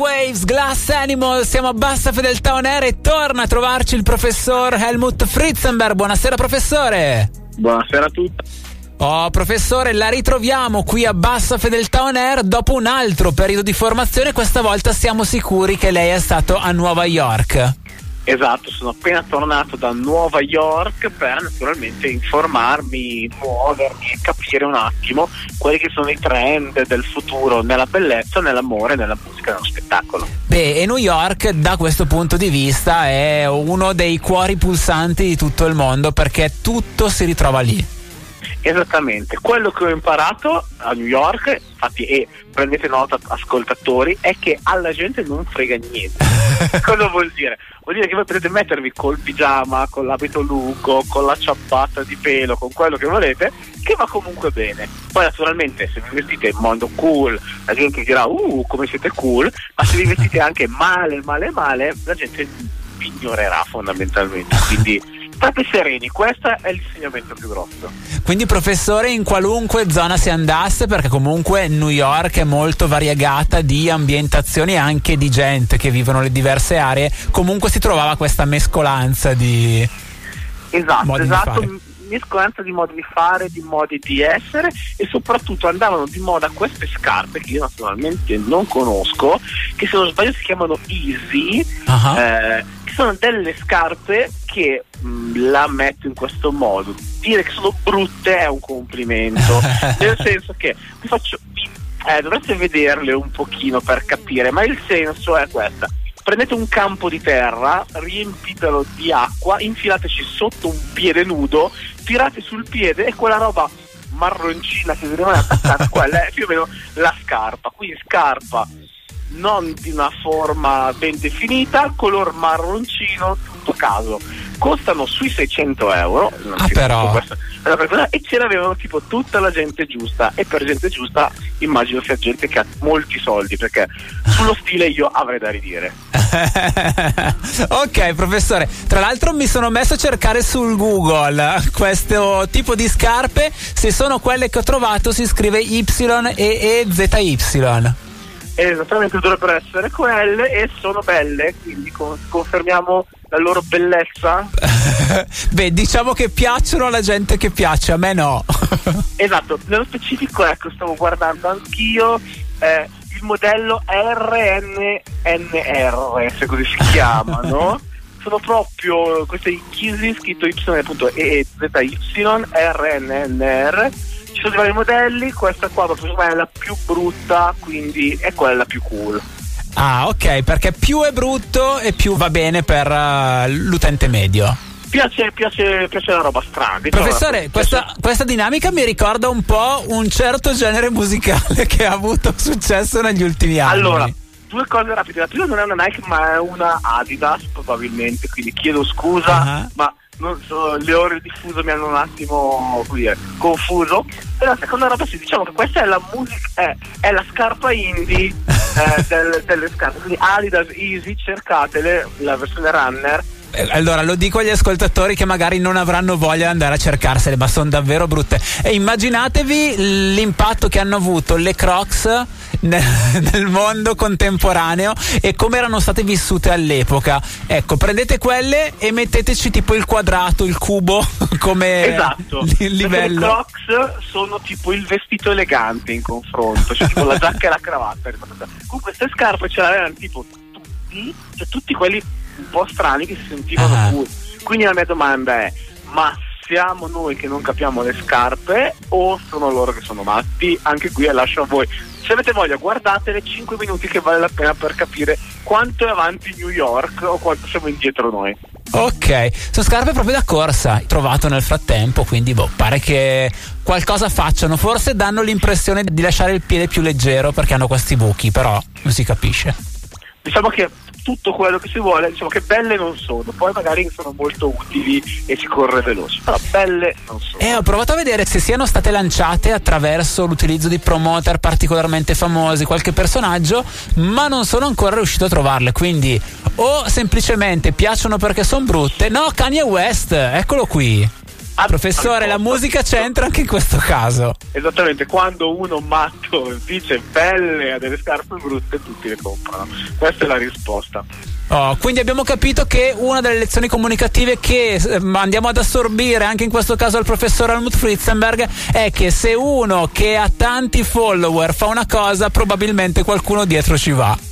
Waves, Glass Animal, siamo a bassa fedeltà on air e torna a trovarci il professor Helmut Fritzenberg. Buonasera professore. Buonasera a tutti. Oh, professore, la ritroviamo qui a bassa fedeltà on air dopo un altro periodo di formazione. Questa volta siamo sicuri che lei è stato a Nuova York. Esatto, sono appena tornato da Nuova York per naturalmente informarmi, muovermi e capire un attimo quelli che sono i trend del futuro nella bellezza, nell'amore, nella musica, nello spettacolo. Beh, e New York da questo punto di vista è uno dei cuori pulsanti di tutto il mondo perché tutto si ritrova lì. Esattamente, quello che ho imparato a New York, infatti, e prendete nota ascoltatori, è che alla gente non frega niente. Cosa vuol dire? Vuol dire che voi potete mettervi col pigiama, con l'abito lungo, con la ciabatta di pelo, con quello che volete, che va comunque bene. Poi naturalmente se vi vestite in modo cool, la gente dirà uh come siete cool, ma se vi vestite anche male, male, male, la gente vi ignorerà fondamentalmente. Quindi state sereni, questo è l'insegnamento più grosso. Quindi professore in qualunque zona si andasse, perché comunque New York è molto variegata di ambientazioni e anche di gente che vivono le diverse aree, comunque si trovava questa mescolanza di... Esatto, esatto. Di mescolanza di modi di fare, di modi di essere e soprattutto andavano di moda queste scarpe che io naturalmente non conosco, che se non sbaglio si chiamano Easy, uh-huh. eh, che sono delle scarpe che mh, mm, la metto in questo modo. Dire che sono brutte è un complimento, nel senso che vi faccio, eh, dovreste vederle un pochino per capire, ma il senso è questo. Prendete un campo di terra, riempitelo di acqua, infilateci sotto un piede nudo, tirate sul piede e quella roba marroncina che vi rimane attaccata, quella è più o meno la scarpa. Quindi scarpa non di una forma ben definita, color marroncino, tutto caso. Costano sui 600 euro. Ah, però. E ce l'avevano tipo tutta la gente giusta. E per gente giusta immagino sia gente che ha molti soldi, perché sullo stile io avrei da ridire. ok, professore. Tra l'altro mi sono messo a cercare sul Google questo tipo di scarpe. Se sono quelle che ho trovato si scrive Y e ZY esattamente dovrebbero essere quelle e sono belle, quindi confermiamo la loro bellezza. Beh, diciamo che piacciono alla gente che piace, a me no. esatto, nello specifico, ecco, stavo guardando anch'io eh, il modello RNNR, se così si chiama, no? Sono proprio queste Yeezy scritto Y appunto e ZY RNNR ci sono vari modelli, questa qua proprio è la più brutta, quindi è quella più cool. Ah, ok, perché più è brutto e più va bene per uh, l'utente medio. Piace, piace, piace, la roba strana. Professore, questa, questa, dinamica mi ricorda un po' un certo genere musicale che ha avuto successo negli ultimi anni. Allora, due cose rapide. La prima non è una Nike, ma è una Adidas, probabilmente, quindi chiedo scusa, uh-huh. ma so, le ore di diffuso mi hanno un attimo dire, confuso. E la seconda roba sì, diciamo che questa è la musica, è, è la scarpa indie eh, del, delle scarpe. Quindi Adidas Easy, cercatele, la versione runner. Eh, allora lo dico agli ascoltatori che magari non avranno voglia di andare a cercarsele, ma sono davvero brutte. E immaginatevi l'impatto che hanno avuto le Crocs nel, nel mondo contemporaneo e come erano state vissute all'epoca. Ecco, prendete quelle e metteteci tipo il quadrato, il cubo come esatto. livello. Le Crocs sono tipo il vestito elegante in confronto, cioè tipo la giacca e la cravatta. Con queste scarpe ce l'avevano tipo tutti, cioè tutti quelli un po' strani che si sentivano ah. cool. Quindi la mia domanda è: ma siamo noi che non capiamo le scarpe o sono loro che sono matti? Anche qui lascio a voi se avete voglia guardatele 5 minuti che vale la pena per capire quanto è avanti New York o quanto siamo indietro noi. Ok, sono scarpe proprio da corsa, trovato nel frattempo, quindi boh, pare che qualcosa facciano. Forse danno l'impressione di lasciare il piede più leggero perché hanno questi buchi, però non si capisce. Diciamo che tutto quello che si vuole, diciamo che belle non sono, poi magari sono molto utili e si corre veloce, però belle non sono. Eh, ho provato a vedere se siano state lanciate attraverso l'utilizzo di promoter particolarmente famosi, qualche personaggio, ma non sono ancora riuscito a trovarle, quindi o semplicemente piacciono perché sono brutte, no, Kanye West, eccolo qui. Professore, la musica c'entra anche in questo caso. Esattamente, quando uno matto dice belle a delle scarpe brutte, tutti le comprano. Questa è la risposta. Oh, quindi abbiamo capito che una delle lezioni comunicative che eh, andiamo ad assorbire anche in questo caso al professor Helmut Fritzenberg è che se uno che ha tanti follower fa una cosa, probabilmente qualcuno dietro ci va.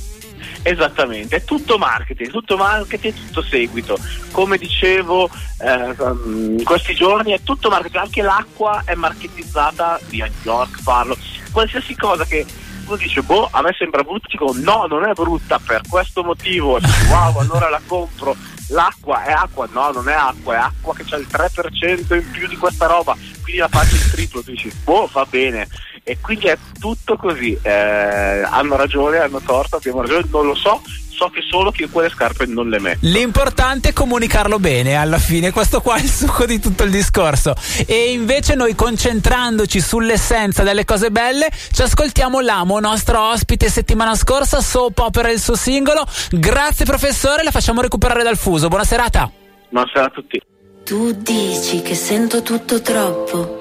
Esattamente, è tutto marketing, tutto marketing, tutto seguito. Come dicevo eh, in questi giorni è tutto marketing, anche l'acqua è marketizzata via New York, parlo. Qualsiasi cosa che uno dice, boh, a me sembra brutta, dico no, non è brutta per questo motivo, wow, allora la compro. L'acqua è acqua, no, non è acqua, è acqua che c'ha il 3% in più di questa roba, quindi la faccio il triplo, tu dici, boh, va bene e quindi è tutto così. Eh, hanno ragione, hanno torto, abbiamo ragione, non lo so. So che solo che io quelle scarpe non le metto. L'importante è comunicarlo bene alla fine, questo qua è il succo di tutto il discorso. E invece noi concentrandoci sull'essenza delle cose belle, ci ascoltiamo l'amo, nostro ospite settimana scorsa, Soap Opera il suo singolo. Grazie professore, la facciamo recuperare dal fuso. Buona serata. Buona serata a tutti. Tu dici che sento tutto troppo